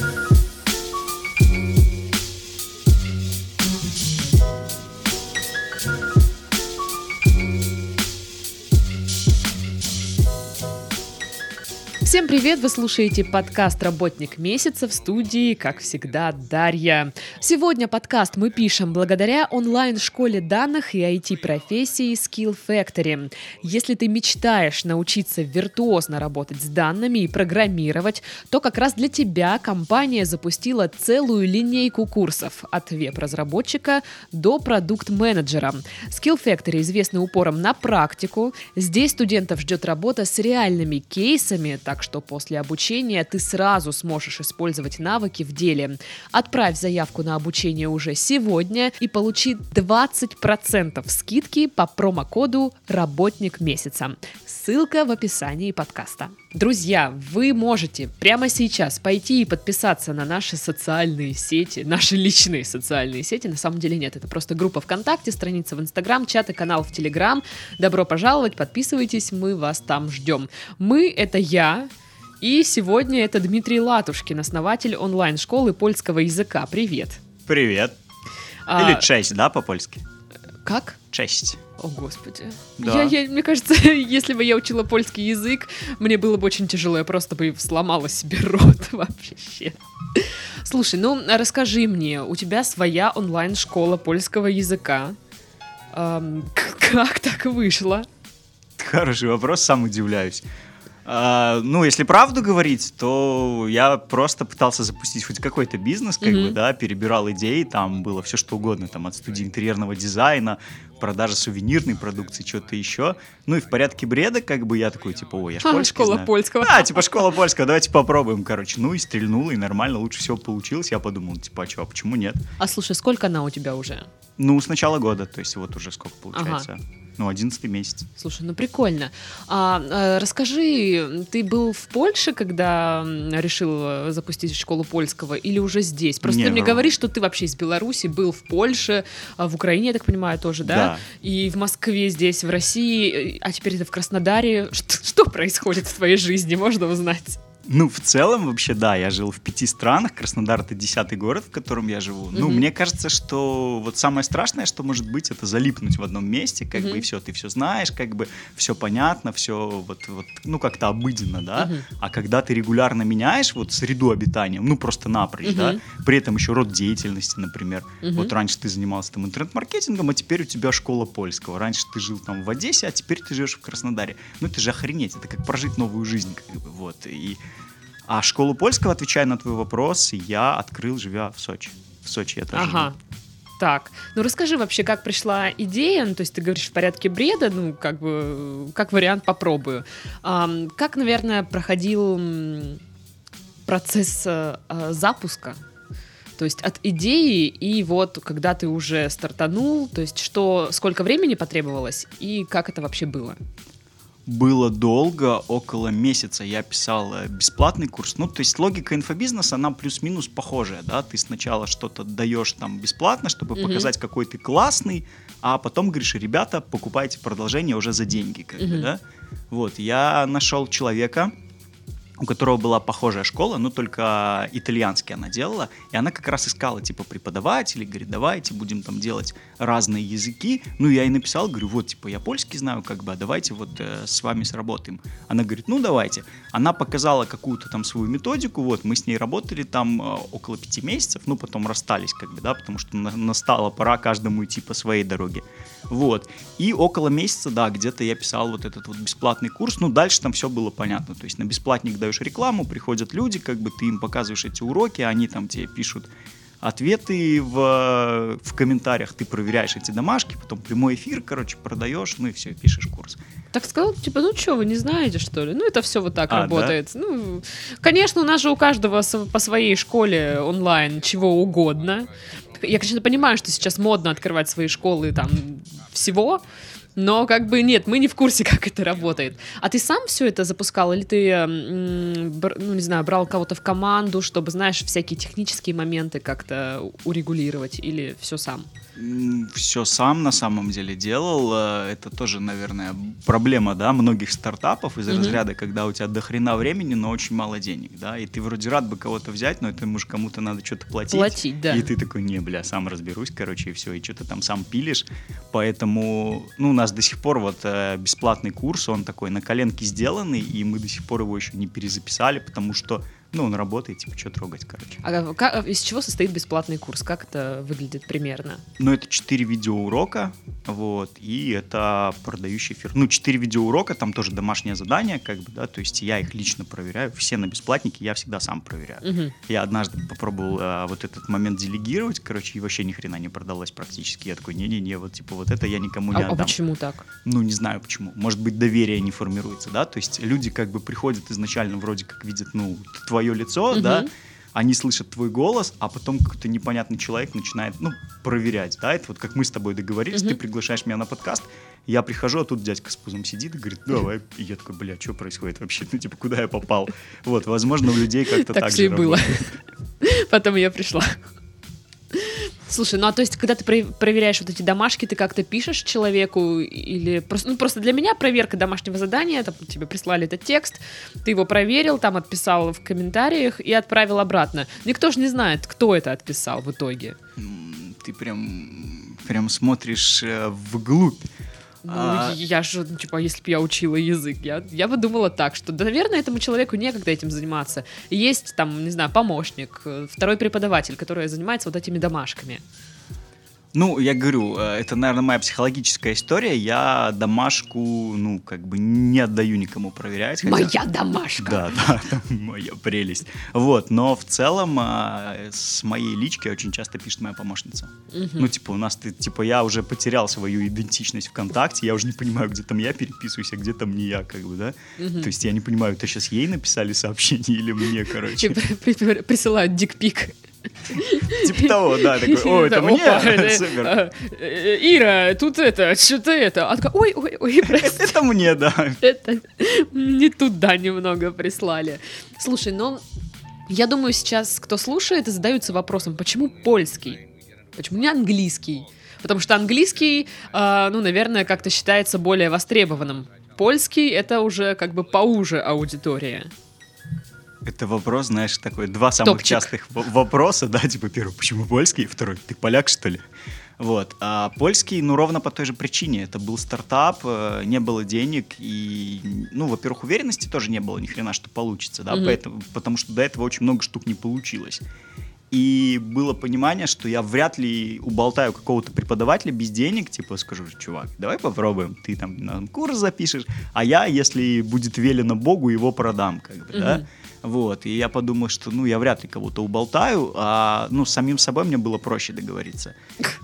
Thank you. Всем привет! Вы слушаете подкаст «Работник месяца» в студии, как всегда, Дарья. Сегодня подкаст мы пишем благодаря онлайн-школе данных и IT-профессии Skill Factory. Если ты мечтаешь научиться виртуозно работать с данными и программировать, то как раз для тебя компания запустила целую линейку курсов от веб-разработчика до продукт-менеджера. Skill Factory известны упором на практику. Здесь студентов ждет работа с реальными кейсами, так так что после обучения ты сразу сможешь использовать навыки в деле. Отправь заявку на обучение уже сегодня и получи 20% скидки по промокоду «Работник месяца». Ссылка в описании подкаста. Друзья, вы можете прямо сейчас пойти и подписаться на наши социальные сети, наши личные социальные сети. На самом деле нет, это просто группа ВКонтакте, страница в Инстаграм, чат и канал в Телеграм. Добро пожаловать, подписывайтесь, мы вас там ждем. Мы — это я, и сегодня это Дмитрий Латушкин, основатель онлайн-школы польского языка. Привет. Привет. А... Или честь, да, по-польски? Как? Честь. О, Господи. Да. Я, я, мне кажется, если бы я учила польский язык, мне было бы очень тяжело, я просто бы сломала себе рот вообще. Слушай, ну расскажи мне, у тебя своя онлайн-школа польского языка. Эм, как так вышло? Хороший вопрос, сам удивляюсь. А, ну, если правду говорить, то я просто пытался запустить хоть какой-то бизнес, как mm-hmm. бы, да, перебирал идеи, там было все что угодно, там от студии интерьерного дизайна, продажа сувенирной продукции, что-то еще. Ну и в порядке бреда, как бы я такой, типа, ой, я ж а, Школа знаю. польского. А, типа, школа польского, давайте попробуем, короче. Ну и стрельнуло, и нормально, лучше всего получилось. Я подумал, типа, а что, а почему нет? А слушай, сколько она у тебя уже? Ну, с начала года, то есть вот уже сколько получается. Ага ну, 11 месяц. Слушай, ну прикольно. А, а, расскажи, ты был в Польше, когда решил э, запустить школу польского, или уже здесь? Просто Не, ты мне ну... говоришь, что ты вообще из Беларуси, был в Польше, а в Украине, я так понимаю, тоже, да? Да. И в Москве здесь, в России, а теперь ты в Краснодаре. Что, что происходит в твоей жизни, можно узнать? Ну, в целом, вообще, да, я жил в пяти странах. Краснодар — это десятый город, в котором я живу. Mm-hmm. Ну, мне кажется, что вот самое страшное, что может быть, это залипнуть в одном месте, как mm-hmm. бы, и все, ты все знаешь, как бы, все понятно, все вот, вот ну, как-то обыденно, да. Mm-hmm. А когда ты регулярно меняешь вот среду обитания, ну, просто напрочь, mm-hmm. да, при этом еще род деятельности, например. Mm-hmm. Вот раньше ты занимался там интернет-маркетингом, а теперь у тебя школа польского. Раньше ты жил там в Одессе, а теперь ты живешь в Краснодаре. Ну, это же охренеть, это как прожить новую жизнь, как бы, вот. И а школу польского, отвечая на твой вопрос, я открыл, живя в Сочи. В Сочи я тоже ага. Живу. Так, ну расскажи вообще, как пришла идея, ну, то есть ты говоришь в порядке бреда, ну, как бы, как вариант попробую. А, как, наверное, проходил процесс а, запуска? То есть от идеи и вот когда ты уже стартанул, то есть что, сколько времени потребовалось и как это вообще было? Было долго, около месяца я писал э, бесплатный курс. Ну, то есть логика инфобизнеса, она плюс-минус похожая, да, ты сначала что-то даешь там бесплатно, чтобы mm-hmm. показать, какой ты классный, а потом говоришь, ребята, покупайте продолжение уже за деньги, как mm-hmm. бы, да. Вот, я нашел человека, у которого была похожая школа, но только итальянский она делала, и она как раз искала, типа, преподавателей, говорит, давайте будем там делать разные языки, ну, я ей написал, говорю, вот, типа, я польский знаю, как бы, а давайте вот э, с вами сработаем. Она говорит, ну, давайте. Она показала какую-то там свою методику, вот, мы с ней работали там э, около пяти месяцев, ну, потом расстались, как бы, да, потому что на- настала пора каждому идти по своей дороге. Вот. И около месяца, да, где-то я писал вот этот вот бесплатный курс, ну, дальше там все было понятно, то есть на бесплатник даешь рекламу, приходят люди, как бы ты им показываешь эти уроки, они там тебе пишут ответы в, в комментариях, ты проверяешь эти домашки, потом прямой эфир, короче, продаешь, ну и все, пишешь курс. Так сказал, типа, ну что, вы не знаете, что ли? Ну, это все вот так а, работает. Да? Ну, конечно, у нас же у каждого по своей школе онлайн чего угодно. Я, конечно, понимаю, что сейчас модно открывать свои школы там всего, но как бы нет, мы не в курсе, как это работает. А ты сам все это запускал, или ты, ну не знаю, брал кого-то в команду, чтобы, знаешь, всякие технические моменты как-то урегулировать, или все сам? Все сам на самом деле делал. Э, это тоже, наверное, проблема, да, многих стартапов из mm-hmm. разряда, когда у тебя до хрена времени, но очень мало денег, да, и ты вроде рад бы кого-то взять, но это ему же кому-то надо что-то платить. Платить, да. И ты такой, не, бля, сам разберусь, короче, и все, и что-то там сам пилишь. Поэтому, ну, у нас до сих пор вот э, бесплатный курс, он такой на коленке сделанный, и мы до сих пор его еще не перезаписали, потому что ну, он работает, типа, что трогать, короче. А как, из чего состоит бесплатный курс? Как это выглядит примерно? Ну, это 4 видеоурока, вот, и это продающий эфир. Ну, 4 видеоурока, там тоже домашнее задание, как бы, да, то есть я их лично проверяю, все на бесплатнике, я всегда сам проверяю. Угу. Я однажды попробовал а, вот этот момент делегировать, короче, и вообще ни хрена не продалось практически. Я такой, не-не-не, вот, типа, вот это я никому не а, а отдам. А почему так? Ну, не знаю почему. Может быть, доверие не формируется, да, то есть люди как бы приходят изначально вроде как видят, ну, твой твое лицо, угу. да, они слышат твой голос, а потом какой-то непонятный человек начинает, ну, проверять, да, это вот как мы с тобой договорились, угу. ты приглашаешь меня на подкаст, я прихожу, а тут дядька с пузом сидит и говорит, давай, и я такой, бля, что происходит вообще, ну, типа, куда я попал? Вот, возможно, у людей как-то так, так же и было. Потом я пришла. Слушай, ну а то есть, когда ты проверяешь вот эти домашки, ты как-то пишешь человеку или просто, ну просто для меня проверка домашнего задания, там тебе прислали этот текст, ты его проверил, там отписал в комментариях и отправил обратно. Никто же не знает, кто это отписал в итоге. Ты прям, прям смотришь э, вглубь. Ну, а... я же, ну, типа, если бы я учила язык, я, я бы думала так, что, наверное, этому человеку некогда этим заниматься. Есть там, не знаю, помощник, э, второй преподаватель, который занимается вот этими домашками. Ну, я говорю, э, это, наверное, моя психологическая история. Я домашку, ну, как бы не отдаю никому проверять. Хотя... Моя домашка. Да, да, моя прелесть. Вот, но в целом э, с моей лички очень часто пишет моя помощница. Угу. Ну, типа, у нас, ты, типа, я уже потерял свою идентичность ВКонтакте, я уже не понимаю, где там я переписываюсь, а где там не я, как бы, да? Угу. То есть я не понимаю, это сейчас ей написали сообщение или мне, короче. Присылают дикпик. Типа того, да, такой, о, это мне? Супер. А, э, Ира, тут это, что-то это. А такая, ой, ой, ой, Это мне, да. Это не туда немного прислали. Слушай, ну, я думаю, сейчас кто слушает и задаются вопросом, почему польский? Почему не английский? Потому что английский, э, ну, наверное, как-то считается более востребованным. Польский — это уже как бы поуже аудитория. Это вопрос, знаешь, такой, два самых Топчик. частых вопроса, да, типа первый, почему польский, второй, ты поляк, что ли? Вот. А польский, ну, ровно по той же причине. Это был стартап, э, не было денег, и, ну, во-первых, уверенности тоже не было ни хрена, что получится, да, mm-hmm. поэтому, потому что до этого очень много штук не получилось. И было понимание, что я вряд ли уболтаю какого-то преподавателя без денег, типа скажу, чувак, давай попробуем, ты там на курс запишешь, а я, если будет велено Богу, его продам, как бы, mm-hmm. да. Вот, и я подумал, что, ну, я вряд ли кого-то уболтаю, а, ну, с самим собой мне было проще договориться.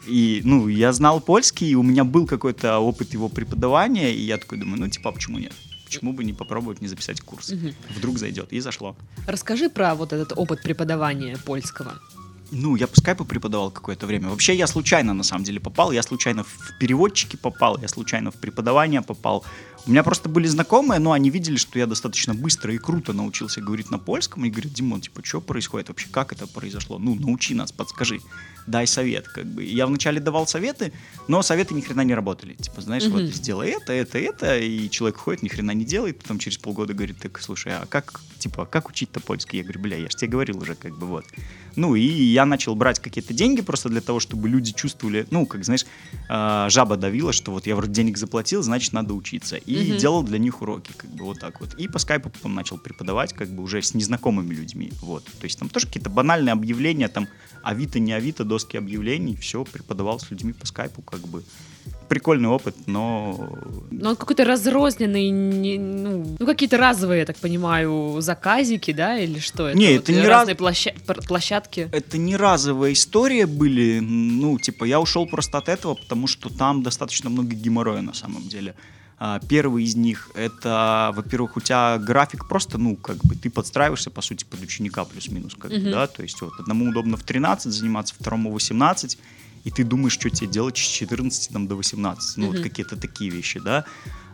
И, ну, я знал польский, и у меня был какой-то опыт его преподавания, и я такой думаю, ну, типа, а почему нет? Почему бы не попробовать не записать курс? Угу. Вдруг зайдет. И зашло. Расскажи про вот этот опыт преподавания польского. Ну, я по скайпу преподавал какое-то время. Вообще я случайно, на самом деле, попал. Я случайно в переводчики попал, я случайно в преподавание попал. У меня просто были знакомые, но они видели, что я достаточно быстро и круто научился говорить на польском. И говорят, Димон, типа, что происходит вообще? Как это произошло? Ну, научи нас, подскажи дай совет, как бы. Я вначале давал советы, но советы ни хрена не работали. Типа, знаешь, mm-hmm. вот сделай это, это, это, и человек ходит, ни хрена не делает, потом через полгода говорит, так, слушай, а как, типа, как учить-то польский? Я говорю, бля, я же тебе говорил уже, как бы, вот. Ну, и я начал брать какие-то деньги просто для того, чтобы люди чувствовали, ну, как, знаешь, э, жаба давила, что вот я вроде денег заплатил, значит, надо учиться. И mm-hmm. делал для них уроки, как бы, вот так вот. И по скайпу потом начал преподавать, как бы, уже с незнакомыми людьми, вот. То есть там тоже какие-то банальные объявления, там, Авито, не Авито, доски объявлений, все, преподавал с людьми по скайпу, как бы. Прикольный опыт, но... Но он какой-то разрозненный, не, ну, ну, какие-то разовые, я так понимаю, заказики, да, или что это? Не, вот это не разные раз... площа... площадки. Это не разовая история были, ну, типа, я ушел просто от этого, потому что там достаточно много геморроя на самом деле. А, первый из них это, во-первых, у тебя график просто, ну, как бы ты подстраиваешься, по сути, под ученика плюс-минус, как uh-huh. бы, да, то есть вот одному удобно в 13 заниматься, второму 18, и ты думаешь, что тебе делать с 14 там, до 18, ну, uh-huh. вот какие-то такие вещи, да.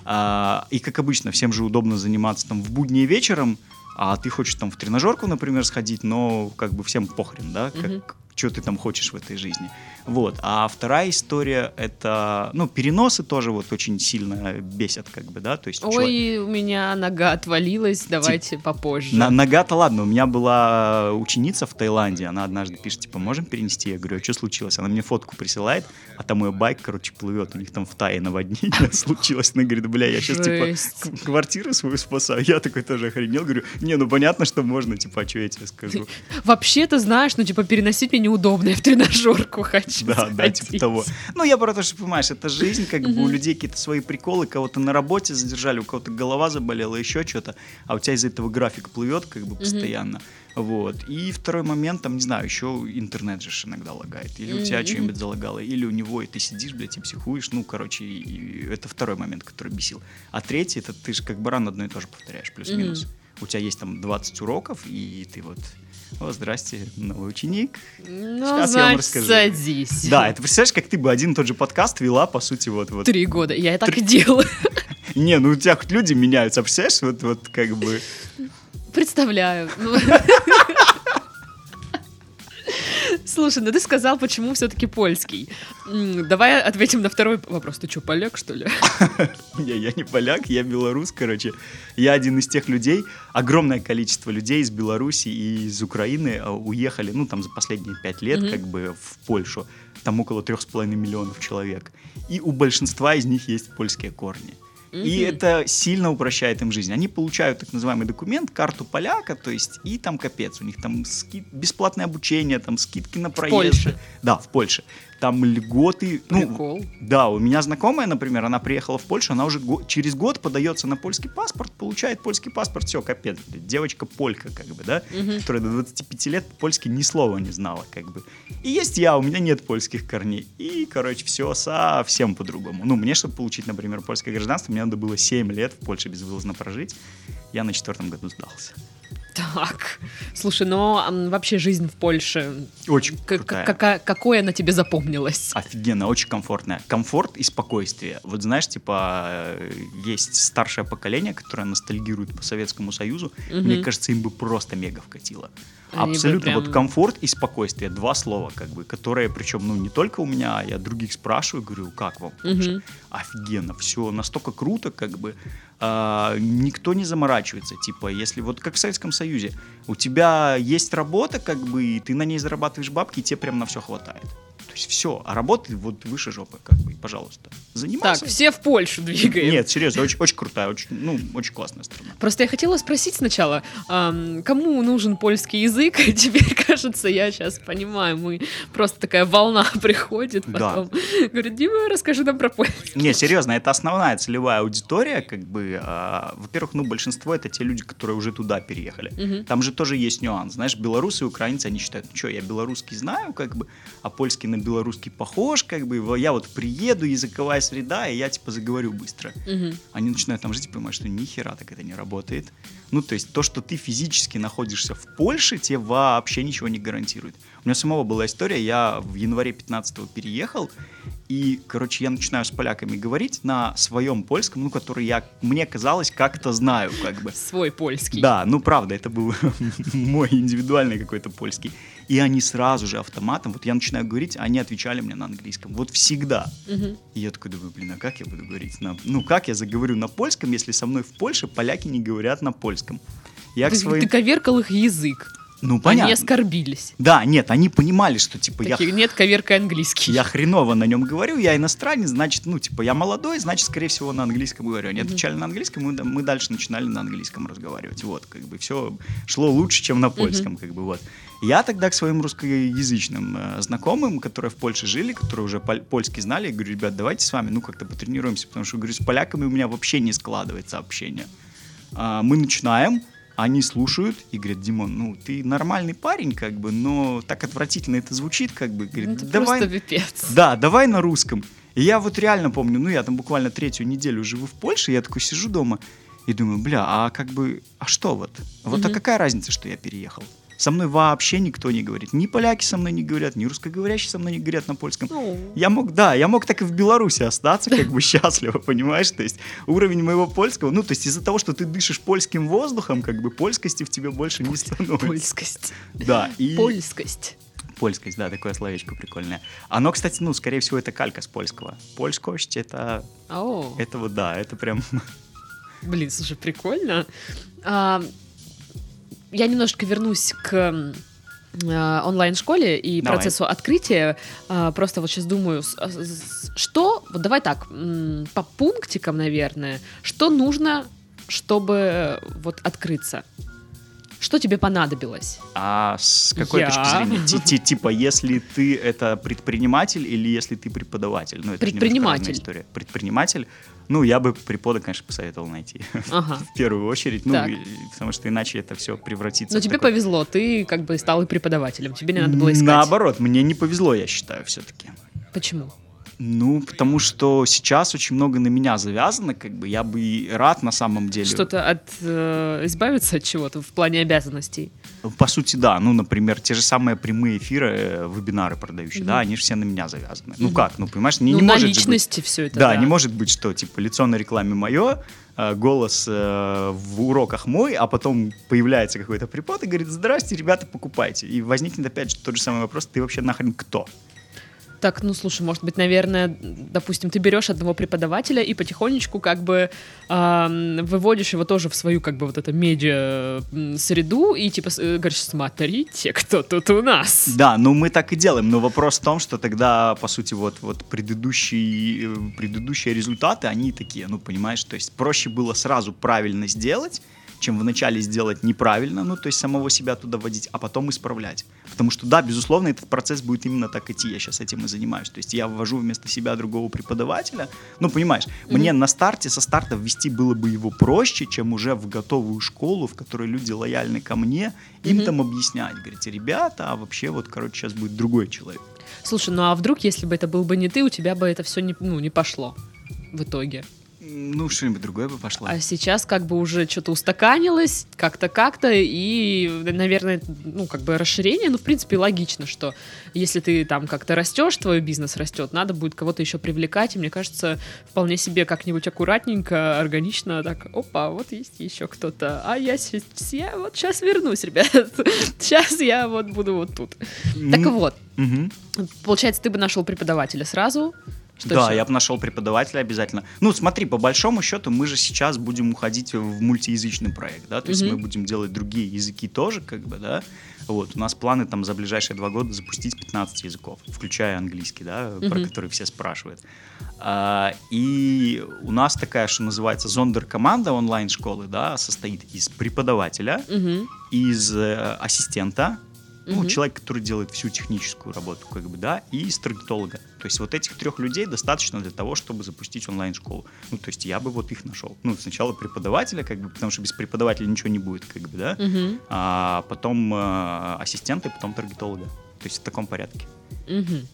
А, и, как обычно, всем же удобно заниматься там в будни вечером, а ты хочешь там в тренажерку, например, сходить, но как бы всем похрен, да, как, uh-huh. что ты там хочешь в этой жизни. Вот. А вторая история это, ну, переносы тоже вот очень сильно бесят, как бы, да, то есть. Ой, человек... у меня нога отвалилась, давайте Тип... попозже. На, нога-то ладно, у меня была ученица в Таиланде, она однажды пишет, типа, можем перенести? Я говорю, а что случилось? Она мне фотку присылает, а там ее байк, короче, плывет, у них там в Тае наводнение случилось. Она говорит, бля, я сейчас, типа, квартиру свою спасаю. Я такой тоже охренел, говорю, не, ну понятно, что можно, типа, а что я тебе скажу? Вообще-то, знаешь, ну, типа, переносить мне неудобно, я в тренажерку хочу хочу Да, да, типа того. Ну, я про то, что, понимаешь, это жизнь, как бы у людей какие-то свои приколы, кого-то на работе задержали, у кого-то голова заболела, еще что-то, а у тебя из-за этого график плывет как бы постоянно. Вот. И второй момент, там, не знаю, еще интернет же иногда лагает. Или у тебя что-нибудь залагало, или у него, и ты сидишь, блядь, и психуешь. Ну, короче, и это второй момент, который бесил. А третий, это ты же как баран одно и то же повторяешь, плюс-минус. У тебя есть там 20 уроков, и ты вот о, здрасте, новый ученик. Ну, Сейчас значит, я вам расскажу. садись. Да, это представляешь, как ты бы один и тот же подкаст вела, по сути, вот... вот. Три года, я так и делаю. Не, ну у тебя хоть люди меняются, а представляешь, вот, вот как бы... Представляю. Слушай, ну ты сказал, почему все-таки польский. Давай ответим на второй вопрос. Ты что, поляк, что ли? Не, я не поляк, я белорус, короче. Я один из тех людей, огромное количество людей из Беларуси и из Украины а, уехали, ну, там, за последние пять лет, как бы, в Польшу. Там около трех с половиной миллионов человек. И у большинства из них есть польские корни. И это сильно упрощает им жизнь. Они получают так называемый документ, карту поляка, то есть, и там капец, у них там скид, бесплатное обучение, там скидки на проезд. В Польше? Да, в Польше там льготы. Ну, Прикол. Ну, да, у меня знакомая, например, она приехала в Польшу, она уже го- через год подается на польский паспорт, получает польский паспорт, все, капец, девочка полька, как бы, да, угу. которая до 25 лет польский ни слова не знала, как бы. И есть я, у меня нет польских корней. И, короче, все совсем по-другому. Ну, мне, чтобы получить, например, польское гражданство, мне надо было 7 лет в Польше безвылазно прожить. Я на четвертом году сдался. Так, слушай, но а, вообще жизнь в Польше... Очень крутая. Какая, какое она тебе запомнилась? Офигенно, очень комфортная. Комфорт и спокойствие. Вот знаешь, типа, э, есть старшее поколение, которое ностальгирует по Советскому Союзу. Угу. Мне кажется, им бы просто мега вкатило. Они Абсолютно. Прям... Вот комфорт и спокойствие. Два слова, как бы, которые, причем, ну, не только у меня, а я других спрашиваю, говорю, как вам? Угу. Офигенно, все настолько круто, как бы э, никто не заморачивается. Типа, если вот как в Советском Союзе, у тебя есть работа, как бы, и ты на ней зарабатываешь бабки, и тебе прям на все хватает. То есть все, а работает вот выше жопы, как бы, пожалуйста. Занимайся. Так, все в Польшу двигаем. Нет, серьезно, очень, очень крутая, очень, ну, очень классная страна. Просто я хотела спросить сначала, эм, кому нужен польский язык? Теперь, кажется, я сейчас понимаю, мы просто такая волна приходит, потом да. говорит, Дима, расскажи нам про польский. Не, серьезно, это основная целевая аудитория, как бы, э, во-первых, ну, большинство это те люди, которые уже туда переехали. Угу. Там же тоже есть нюанс, знаешь, белорусы и украинцы, они считают, ну что, я белорусский знаю, как бы, а польский на белорусский похож, как бы, я вот приеду, языковая среда, и я, типа, заговорю быстро. Угу. Они начинают там жить и понимают, что ни хера так это не работает. Ну, то есть то, что ты физически находишься в Польше, тебе вообще ничего не гарантирует. У меня самого была история, я в январе 15-го переехал, и, короче, я начинаю с поляками говорить на своем польском, ну, который я, мне казалось, как-то знаю, как бы. Свой польский. Да, ну, правда, это был мой индивидуальный какой-то польский. И они сразу же автоматом, вот я начинаю говорить, они отвечали мне на английском. Вот всегда. Угу. И я такой думаю, блин, а как я буду говорить? На... Ну, как я заговорю на польском, если со мной в Польше поляки не говорят на польском? Я ты, своим... ты коверкал их язык. Ну, понятно. Они оскорбились. Да, нет, они понимали, что, типа, Такие, я... Нет, коверка английский. Я хреново на нем говорю, я иностранец, значит, ну, типа, я молодой, значит, скорее всего, на английском говорю. Они отвечали на английском, мы, мы дальше начинали на английском разговаривать. Вот, как бы, все шло лучше, чем на польском, как бы, вот. Я тогда к своим русскоязычным э, знакомым, которые в Польше жили, которые уже польский знали, я говорю, ребят, давайте с вами, ну, как-то потренируемся, потому что, говорю, с поляками у меня вообще не складывается общение. А, мы начинаем, они слушают и говорят, Димон, ну ты нормальный парень, как бы, но так отвратительно это звучит, как бы. Говорит, это давай... просто пипец. Да, давай на русском. И я вот реально помню, ну я там буквально третью неделю живу в Польше, я такой сижу дома и думаю, бля, а как бы, а что вот? Вот угу. а какая разница, что я переехал? Со мной вообще никто не говорит. Ни поляки со мной не говорят, ни русскоговорящие со мной не говорят на польском. Ну. Я мог, да, я мог так и в Беларуси остаться, как бы счастливо, понимаешь? То есть уровень моего польского, ну, то есть из-за того, что ты дышишь польским воздухом, как бы польскости в тебе больше не становится. Польскость. Да. И... Польскость Польскость, да, такое словечко прикольное. Оно, кстати, ну, скорее всего, это калька с польского. Польскость это... О, Это вот, да, это прям... блин, слушай, прикольно. А, я немножко вернусь к а, онлайн-школе и Давай. процессу открытия. А, просто вот сейчас думаю, с- что, вот давай так, по пунктикам, наверное, что нужно, чтобы э, вот открыться? Что тебе понадобилось? А с какой Я. точки зрения? Ти- ти- Типа, если ты это предприниматель или если ты преподаватель? Ну, это Предприниматель. история. Предприниматель? Ну, я бы препода, конечно, посоветовал найти. Ага. В первую очередь. Ну, и- потому что иначе это все превратится Но в тебе такой- повезло, ты как бы стал и преподавателем, тебе не надо было искать. Наоборот, мне не повезло, я считаю, все-таки. Почему? Ну, потому что сейчас очень много на меня завязано, как бы я бы и рад на самом деле. Что-то от э, избавиться от чего-то в плане обязанностей. По сути, да. Ну, например, те же самые прямые эфиры, э, вебинары продающие, Мгм. да, они же все на меня завязаны. Ну Мгм. как, ну понимаешь, не, ну, не на может же быть- личности все это. Да, не может быть, что типа лицо на рекламе мое, э, голос э, в уроках мой, а потом появляется какой-то препод и говорит, здрасте, ребята, покупайте. И возникнет опять же тот же самый вопрос, ты вообще нахрен кто? Так, ну слушай, может быть, наверное, допустим, ты берешь одного преподавателя и потихонечку как бы ам, выводишь его тоже в свою как бы вот эту медиа м, среду и типа э, говоришь, смотрите, кто тут у нас. Да, ну мы так и делаем, но вопрос в том, что тогда, по сути, вот, вот предыдущие, э, предыдущие результаты, они такие, ну понимаешь, то есть проще было сразу правильно сделать, чем вначале сделать неправильно, ну то есть самого себя туда вводить, а потом исправлять. Потому что, да, безусловно, этот процесс будет именно так идти, я сейчас этим и занимаюсь. То есть я ввожу вместо себя другого преподавателя, ну понимаешь, мне на старте, со старта ввести было бы его проще, чем уже в готовую школу, в которой люди лояльны ко мне, им Мгм. там объяснять, говорите, ребята, а вообще вот, короче, сейчас будет другой человек. Слушай, ну а вдруг, если бы это был бы не ты, у тебя бы это все не, ну, не пошло в итоге? Ну, что-нибудь другое бы пошло. А сейчас как бы уже что-то устаканилось, как-то, как-то, и, наверное, ну, как бы расширение, ну, в принципе, логично, что если ты там как-то растешь, твой бизнес растет, надо будет кого-то еще привлекать, и мне кажется, вполне себе как-нибудь аккуратненько, органично, так, опа, вот есть еще кто-то, а я, я вот сейчас вернусь, ребят, сейчас я вот буду вот тут. Так Ну, вот, мгм. получается, ты бы нашел преподавателя сразу, что да, я бы нашел преподавателя обязательно. Ну, смотри, по большому счету, мы же сейчас будем уходить в мультиязычный проект, да, то есть мы будем делать другие языки тоже, как бы, да. Вот, у нас планы там за ближайшие два года запустить 15 языков, включая английский, да, про Мгм. который все спрашивают. А, и у нас такая, что называется, зондер-команда онлайн-школы, да, состоит из преподавателя, Мгм, из э, ассистента, ну, Мгм. человек, который делает всю техническую работу, как бы, да, и из таргетолога. То есть вот этих трех людей достаточно для того, чтобы запустить онлайн-школу. Ну, то есть я бы вот их нашел. Ну, сначала преподавателя, как бы, потому что без преподавателя ничего не будет, как бы, да, мгм, а потом э, ассистента и потом таргетолога. То есть в таком порядке. мгм.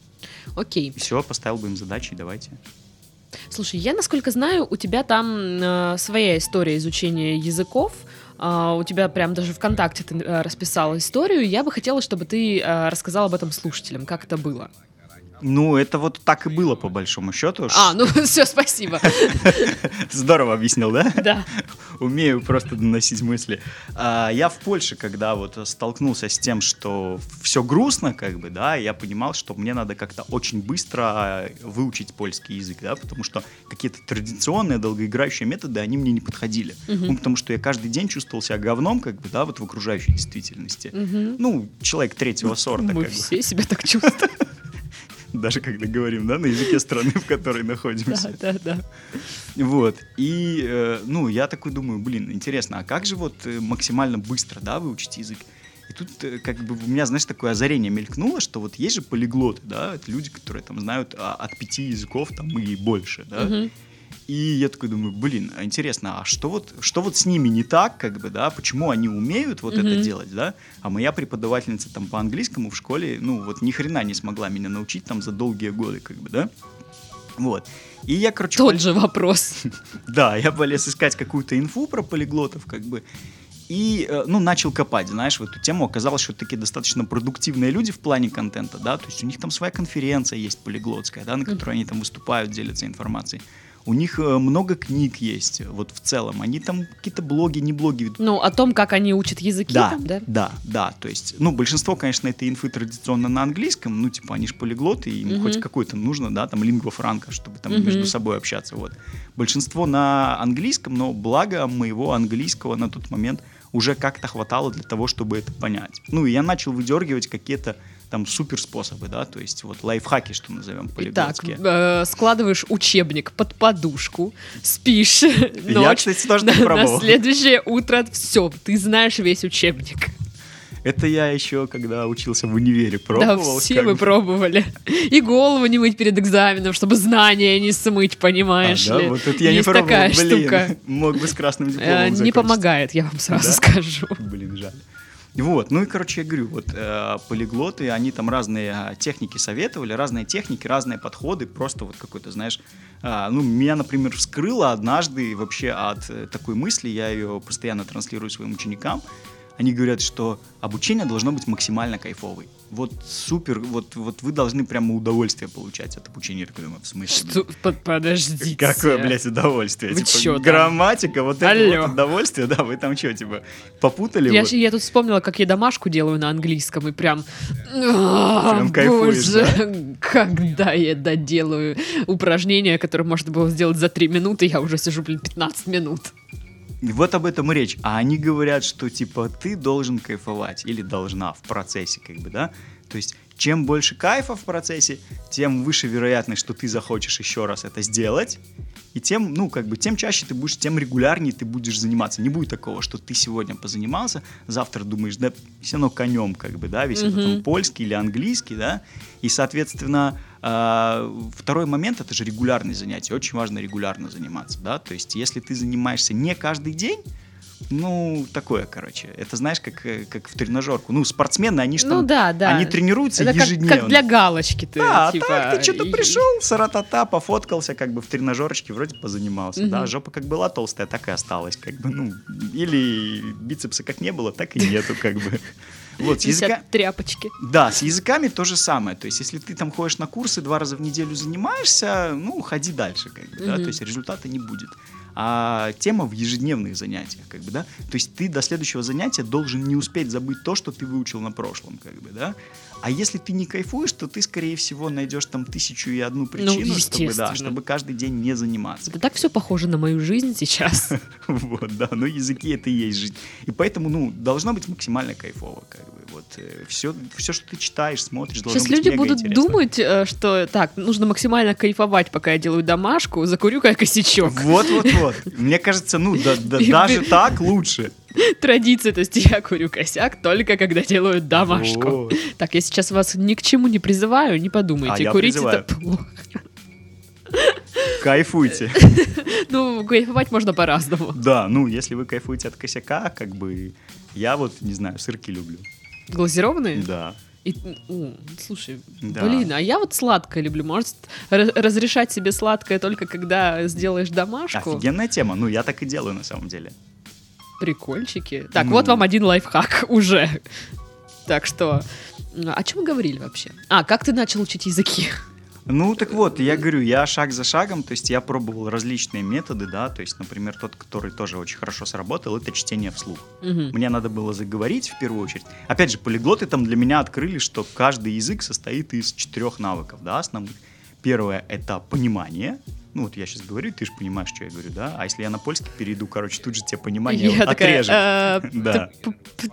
Окей. И все, поставил бы им задачи, давайте. Слушай, я, насколько знаю, у тебя там э, своя история изучения языков. А, у тебя прям даже ВКонтакте ты э, расписала историю. Я бы хотела, чтобы ты э, рассказал об этом слушателям, как это было. Ну, это вот так и было, по большому счету. А, ну все, спасибо. Здорово объяснил, да? Да. умею просто доносить мысли. А, я в Польше, когда вот столкнулся с тем, что все грустно, как бы, да, я понимал, что мне надо как-то очень быстро выучить польский язык, да, потому что какие-то традиционные долгоиграющие методы, они мне не подходили. Ну, потому что я каждый день чувствовал себя говном, как бы, да, вот в окружающей действительности. Ну, человек третьего сорта, Мы как бы. все себя так чувствуем. Даже когда говорим, да, на языке страны, в которой находимся. Да, да, да. Вот. И, э, ну, я такой думаю, блин, интересно, а как же вот э, максимально быстро, да, выучить язык? И тут э, как бы у меня, знаешь, такое озарение мелькнуло, что вот есть же полиглоты, да, это люди, которые там знают а, от пяти языков там и больше, да. Мгм. И я такой думаю, блин, а интересно, а что вот, что вот с ними не так, как бы, да, почему они умеют вот это Мгм. делать, да, а моя преподавательница там по английскому в школе, ну, вот ни хрена не смогла меня научить там за долгие годы, как бы, да. Вот. И я, короче, Тот пол- же вопрос. да, я полез искать какую-то инфу про полиглотов, как бы, и, э, ну, начал копать, знаешь, в эту тему. Оказалось, что это такие достаточно продуктивные люди в плане контента, да, то есть у них там своя конференция есть полиглотская, да, на которой они там выступают, делятся информацией. У них э, много книг есть, вот в целом. Они там какие-то блоги, не блоги ведут. Ну, о том, как они учат языки Да, там, да? да, да. То есть, ну, большинство, конечно, этой инфы традиционно на английском. Ну, типа, они же полиглоты, им Мгм. хоть какой-то нужно, да, там, лингва франка, чтобы там Мгм. между собой общаться. Вот. Большинство на английском, но благо моего английского на тот момент уже как-то хватало для того, чтобы это понять. Ну, и я начал выдергивать какие-то там супер способы, да, то есть вот лайфхаки, что назовем Итак, полиглотские. э, складываешь учебник под подушку, спишь Я, ночь, кстати, тоже на, так на следующее утро все, ты знаешь весь учебник. Это я еще, когда учился в универе, да, пробовал. все как мы бы. пробовали. И голову не мыть перед экзаменом, чтобы знания не смыть, А, понимаешь да? ли. Вот это я не Есть пробовал, такая блин. штука. Мог бы с красным Э, дипломом Не закончить. помогает, я вам сразу Да? скажу. Блин, жаль. Вот, ну и, короче, я говорю, вот э, полиглоты, они там разные э, техники советовали, разные техники, разные подходы, просто вот какой-то, знаешь, а, ну, меня, например, вскрыло однажды вообще от э, такой мысли, я ее постоянно транслирую своим ученикам, они говорят, что обучение должно быть максимально кайфовым. Вот супер, вот, вот вы должны прямо удовольствие получать от обучения. Я думаю, в смысле? Что? Под- Подождите. Какое, блядь, удовольствие? Вы типа, чё там? грамматика, вот это Алло. вот удовольствие, да, вы там что, типа, попутали? Я, вот? щ- я тут вспомнила, как я домашку делаю на английском, и прям... «А, Прям Боже, когда я доделаю упражнение, которое можно было сделать за 3 минуты, я уже сижу, блин, 15 минут. И вот об этом и речь. А они говорят, что типа ты должен кайфовать или должна в процессе, как бы, да? То есть чем больше кайфа в процессе, тем выше вероятность, что ты захочешь еще раз это сделать. И тем, ну, как бы, тем чаще ты будешь, тем регулярнее ты будешь заниматься. Не будет такого, что ты сегодня позанимался, завтра думаешь, да, все равно конем, как бы, да, весь этот Мгм. он польский или английский, да. И, соответственно, второй момент это же регулярные занятия. Очень важно регулярно заниматься, да. То есть, если ты занимаешься не каждый день, ну, такое, короче. Это знаешь, как, э, как в тренажерку. Ну, спортсмены, они же Ну там, да, да. они тренируются Это как, ежедневно. как для галочки ты, Да, а типа... так ты что-то и- пришел, саратата, пофоткался, как бы в тренажерочке, вроде позанимался, да, Мгм. жопа как была толстая, так и осталась, как бы, ну, или бицепса как не было, так и нету, как бы. Вот, с языка... тряпочки. Да, с языками то же самое. То есть, если ты там ходишь на курсы, два раза в неделю занимаешься, ну, ходи дальше, как бы, да, то есть результата не будет. А тема в ежедневных занятиях, как бы, да. То есть ты до следующего занятия должен не успеть забыть то, что ты выучил на прошлом, как бы, да. А если ты не кайфуешь, то ты, скорее всего, найдешь там тысячу и одну причину, чтобы, да, Ну, чтобы каждый день не заниматься. Это так все похоже на мою жизнь сейчас. Вот, да, но языки это и есть жизнь. И поэтому, ну, должно быть максимально кайфово, как бы. Вот все, все, что ты читаешь, смотришь, должно Сейчас быть люди будут интересно. думать, э, что так, нужно максимально кайфовать, пока я делаю домашку, закурю как косячок. Вот, вот, вот. Мне кажется, ну, да- да- даже так лучше. Традиция, то есть я курю косяк только когда делаю домашку. Вот. Так, я сейчас вас ни к чему не призываю, не подумайте. А Курить призываю. это плохо. Кайфуйте. Ну, кайфовать можно по-разному. Да, ну, если вы кайфуете от косяка, как бы, я вот, не знаю, сырки люблю. Глазированные? Да. И, о, слушай, Да. блин, а я вот сладкое люблю. Может, ра- разрешать себе сладкое только когда сделаешь домашку? Офигенная тема. Ну, я так и делаю, на самом деле. Прикольчики. Так, Ну. вот вам один лайфхак уже. Так что, м, о чем мы говорили вообще? А, как ты начал учить языки? Ну, так вот, я говорю, я шаг за шагом, то есть я пробовал различные методы, да, то есть, например, тот, который тоже очень хорошо сработал, это чтение вслух. Мгм. Мне надо было заговорить в первую очередь. Опять же, полиглоты там для меня открыли, что каждый язык состоит из четырех навыков, да, основных. Первое — это понимание. Ну, вот я сейчас говорю, ты же понимаешь, что я говорю, да? А если я на польский перейду, короче, тут же тебе понимание Я отрежет. э, Да.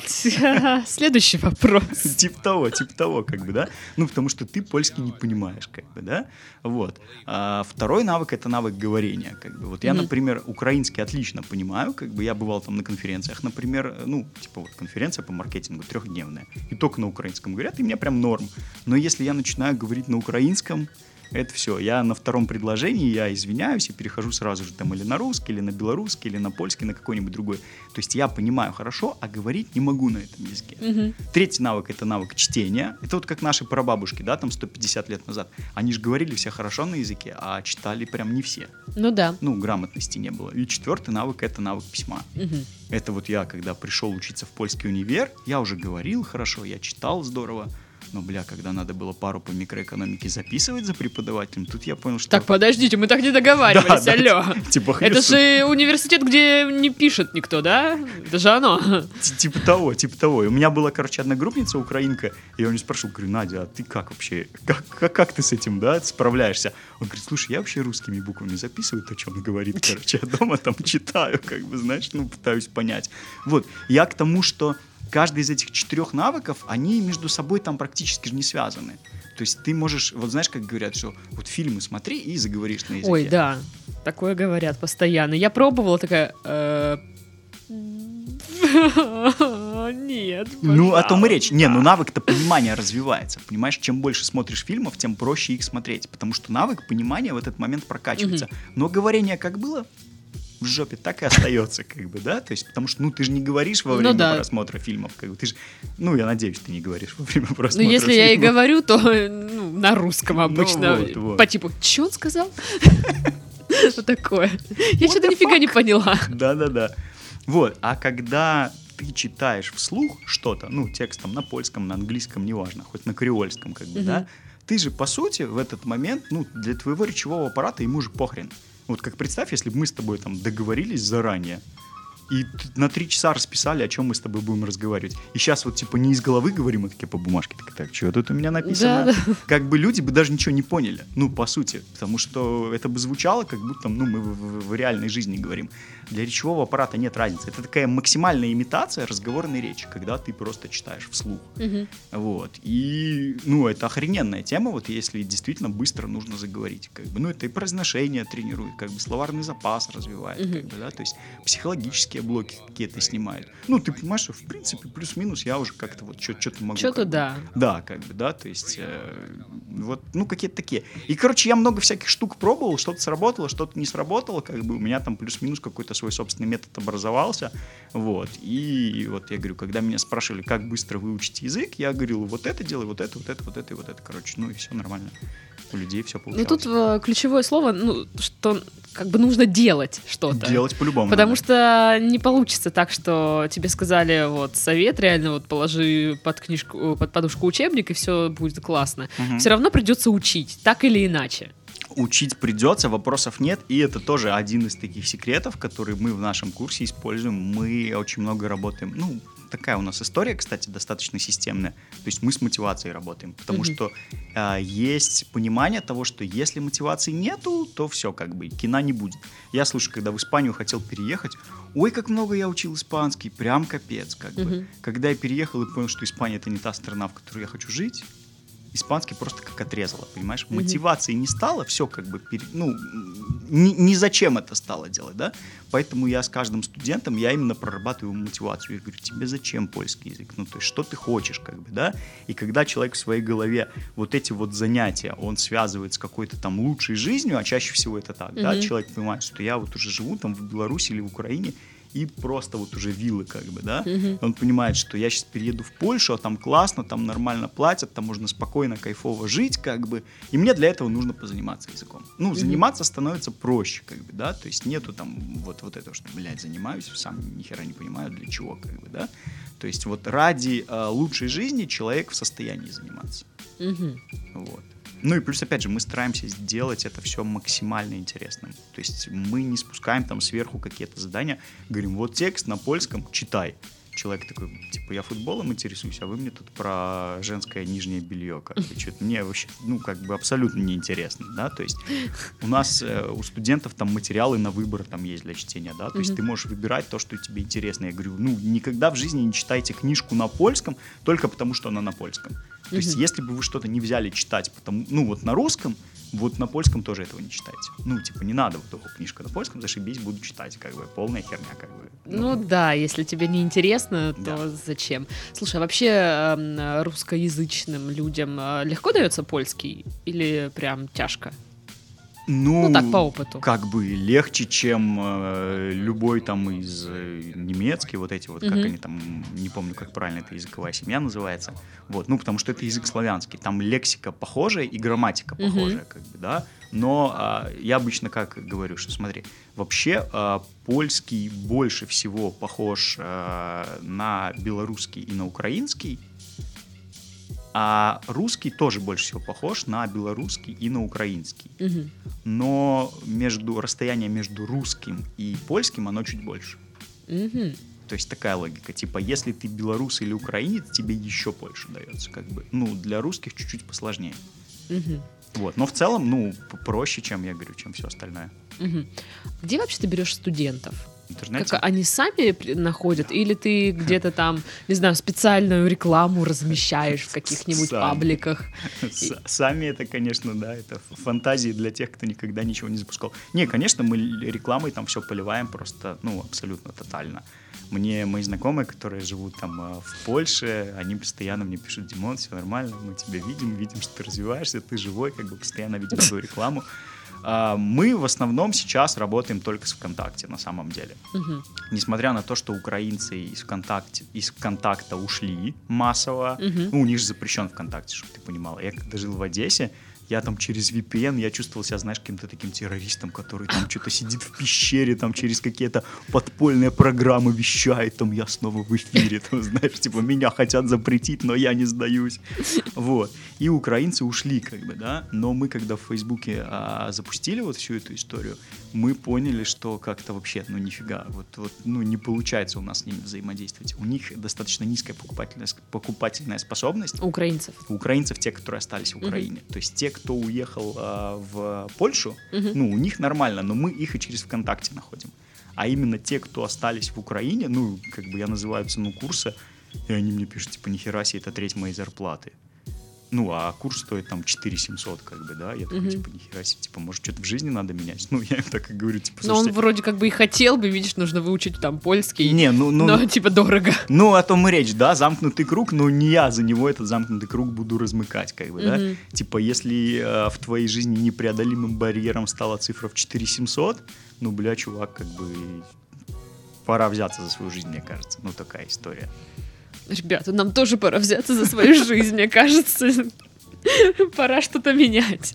Следующий вопрос. Типа того, типа того, как бы, да? Ну, потому что ты польский не понимаешь, как бы, да? Вот. А второй навык — это навык говорения, как бы. Вот я, например, украинский отлично понимаю, как бы я бывал там на конференциях, например, ну, типа вот конференция по маркетингу трехдневная, и только на украинском говорят, и мне прям норм. Но если я начинаю говорить на украинском, это все. Я на втором предложении, я извиняюсь и перехожу сразу же там или на русский, или на белорусский, или на польский, на какой-нибудь другой. То есть я понимаю хорошо, а говорить не могу на этом языке. Мгм. Третий навык это навык чтения. Это вот как наши прабабушки, да, там 150 лет назад. Они же говорили все хорошо на языке, а читали прям не все. Ну да. Ну, грамотности не было. И четвертый навык это навык письма. Мгм. Это вот я, когда пришел учиться в польский универ, я уже говорил хорошо, я читал здорово. Но, бля, когда надо было пару по микроэкономике записывать за преподавателем, тут я понял, что... Так, подождите, мы так не договаривались, Да, да, алло. Типа, Это же университет, где не пишет никто, да? Это же оно. Типа того, типа того. И у меня была, короче, одногруппница украинка, и я у нее спрашивал, говорю, Надя, а ты как вообще, как, как, как ты с этим, да, справляешься? Он говорит, слушай, я вообще русскими буквами записываю то, что он говорит, короче, я дома там читаю, как бы, знаешь, ну, пытаюсь понять. Вот, я к тому, что каждый из этих четырех навыков, они между собой там практически же не связаны. То есть ты можешь, вот знаешь, как говорят, что вот фильмы смотри и заговоришь на языке. Ой, да, такое говорят постоянно. Я пробовала такая... э, Нет. Ну, о том и речь. Не, ну навык-то понимания развивается. Понимаешь, чем больше смотришь фильмов, тем проще их смотреть. Потому что навык понимания в этот момент прокачивается. Но говорение как было в жопе, так и остается, как бы, да? То есть, потому что, ну, ты же не говоришь во Ну время да. просмотра фильмов, как бы, ты же, ну, я надеюсь, ты не говоришь во время Ну, просмотра если я и фильмов. говорю, то ну, на русском обычно. вот, вот. По типу, что он сказал? Вот такое. Я что-то нифига не поняла. Да-да-да. Вот, а когда ты читаешь вслух что-то, ну, текстом на польском, на английском, неважно, хоть на креольском, как бы, да, ты же, по сути, в этот момент, ну, для твоего речевого аппарата ему же похрен. Вот как представь, если бы мы с тобой там договорились заранее, и на три часа расписали, о чем мы с тобой будем разговаривать. И сейчас вот типа не из головы говорим, а такие по бумажке. Так, так, что тут у меня написано? Да, Как бы люди бы даже ничего не поняли. Ну, по сути. Потому что это бы звучало, как будто ну, мы в, в- в реальной жизни говорим. Для речевого аппарата нет разницы. Это такая максимальная имитация разговорной речи, когда ты просто читаешь вслух. Мгм. Вот. И, ну, это охрененная тема, вот если действительно быстро нужно заговорить. Как бы. Ну, это и произношение тренирует, как бы словарный запас развивает, Мгм. как бы, да, то есть психологические блоки какие-то снимает. Ну, ты понимаешь, что, в принципе, плюс-минус я уже как-то вот что-то могу. Что-то бы. да. Да, как бы, да, то есть, э, вот, ну, какие-то такие. И, короче, я много всяких штук пробовал, что-то сработало, что-то не сработало, как бы у меня там плюс-минус какой-то свой собственный метод образовался, вот. И вот я говорю, когда меня спрашивали, как быстро выучить язык, я говорил, вот это делай, вот это, вот это, вот это и вот это, короче, ну, и все нормально. У людей все Ну получалось. тут э, ключевое слово, ну, что как бы нужно делать что-то. Делать по-любому. Потому надо. что не получится так, что тебе сказали вот совет реально вот положи под книжку, под подушку учебник и все будет классно. Мгм. Все равно придется учить, так или иначе. Учить придется, вопросов нет, и это тоже один из таких секретов, которые мы в нашем курсе используем. Мы очень много работаем, ну, такая у нас история, кстати, достаточно системная. То есть мы с мотивацией работаем, потому Мгм. что а, есть понимание того, что если мотивации нету, то все, как бы, кино не будет. Я, слушай, когда в Испанию хотел переехать, ой, как много я учил испанский, прям капец, как бы. Мгм. Когда я переехал и понял, что Испания это не та страна, в которой я хочу жить, испанский просто как отрезало, понимаешь? Мгм. Мотивации не стало, все как бы, пере- ну, ни, ни зачем это стало делать, да? Поэтому я с каждым студентом, я именно прорабатываю мотивацию. Я говорю, тебе зачем польский язык? Ну, то есть, что ты хочешь, как бы, да? И когда человек в своей голове вот эти вот занятия, он связывает с какой-то там лучшей жизнью, а чаще всего это так, да? Мгм. Человек понимает, что я вот уже живу там в Беларуси или в Украине, и просто вот уже виллы, как бы, да? Мгм. Он понимает, что я сейчас перееду в Польшу, а там классно, там нормально платят, там можно спокойно, кайфово жить, как бы. И мне для этого нужно позаниматься языком. Ну, Мгм. заниматься становится проще, как бы, да, то есть нету там вот, вот этого, что, блядь, занимаюсь, сам ни хера не понимаю, для чего, как бы, да. То есть вот ради э, лучшей жизни человек в состоянии заниматься. Мгм. Вот. Ну и плюс, опять же, мы стараемся сделать это все максимально интересным. То есть мы не спускаем там сверху какие-то задания, говорим, вот текст на польском, читай. Человек такой, типа, я футболом интересуюсь, а вы мне тут про женское нижнее белье. Как бы, что-то мне вообще, ну, как бы абсолютно неинтересно, да, то есть у нас, э, у студентов там материалы на выбор там есть для чтения, да, то есть Мгм. ты можешь выбирать то, что тебе интересно. Я говорю, ну, никогда в жизни не читайте книжку на польском только потому, что она на польском. То есть, если бы вы что-то не взяли читать, потому, ну, вот на русском, вот на польском тоже этого не читайте. Ну, типа, не надо вот эту книжку на польском, зашибись, буду читать, как бы, полная херня, как бы. Ну да, если тебе не интересно, то Да. зачем? Слушай, а вообще эм, русскоязычным людям э, легко дается польский или прям тяжко? Ну, Ну так, по опыту. как бы легче, чем э, любой там из э, немецкий, вот эти вот, как Мгм. они там, не помню, как правильно эта языковая семья называется, вот, ну, потому что это язык славянский, там лексика похожая и грамматика похожая, как бы, да, но а, я обычно как говорю, что смотри, вообще а, польский больше всего похож а, на белорусский и на украинский, А русский тоже больше всего похож на белорусский и на украинский. Мгм. Но между, расстояние между русским и польским, оно чуть больше. Мгм. То есть такая логика. Типа, если ты белорус или украинец, тебе еще больше дается. Как бы. Ну, для русских чуть-чуть посложнее. Мгм. Вот. Но в целом, ну, проще, чем я говорю, чем все остальное. Мгм. Где вообще ты берешь студентов? Интернете. Как они сами находят? Или ты где-то там, не знаю, специальную рекламу размещаешь в каких-нибудь Сами. пабликах? С- Сами это, конечно, да, это фантазии для тех, кто никогда ничего не запускал. Не, конечно, мы рекламой там все поливаем просто, ну, абсолютно тотально. Мне мои знакомые, которые живут там э, в Польше, они постоянно мне пишут, Димон, все нормально, мы тебя видим, видим, что ты развиваешься, ты живой, как бы постоянно видим твою рекламу. А, Мы в основном сейчас работаем только с ВКонтакте, на самом деле. Мгм. Несмотря на то, что украинцы из ВКонтакте, из ВКонтакта ушли массово, Мгм. ну, у них же запрещен ВКонтакте, чтобы ты понимала. Я когда жил в Одессе, я там через VPN, я чувствовал себя, знаешь, каким-то таким террористом, который там что-то сидит в пещере, там через какие-то подпольные программы вещает, там я снова в эфире, там, знаешь, типа меня хотят запретить, но я не сдаюсь. Вот. И украинцы ушли, как бы, да, но мы, когда в Фейсбуке а, запустили вот всю эту историю, мы поняли, что как-то вообще, ну, нифига, вот, вот, ну, не получается у нас с ними взаимодействовать. У них достаточно низкая покупательная, покупательная способность, У украинцев. у украинцев те, которые остались в Украине. То есть те, кто уехал а, в Польшу, Мгм. ну, у них нормально, но мы их и через ВКонтакте находим. А именно те, кто остались в Украине, ну, как бы я называю цену курса, и они мне пишут, типа, нихера себе, это треть моей зарплаты. Ну, а курс стоит там 4 700, как бы, да, я такой, Мгм. типа, нихера себе, типа, может, что-то в жизни надо менять? Ну, я им так и говорю, типа, Но он вроде как бы и хотел бы, видишь, нужно выучить там польский. не, ну, ну, но типа дорого. Ну, о том и речь, да, замкнутый круг, но не я за него этот замкнутый круг буду размыкать, как бы, да. Мгм. Типа, если э, в твоей жизни непреодолимым барьером стала цифра в 4700, ну, бля, чувак, как бы пора взяться за свою жизнь, мне кажется. Ну, такая история. Ребята, нам тоже пора взяться за свою жизнь, мне кажется. Пора что-то менять.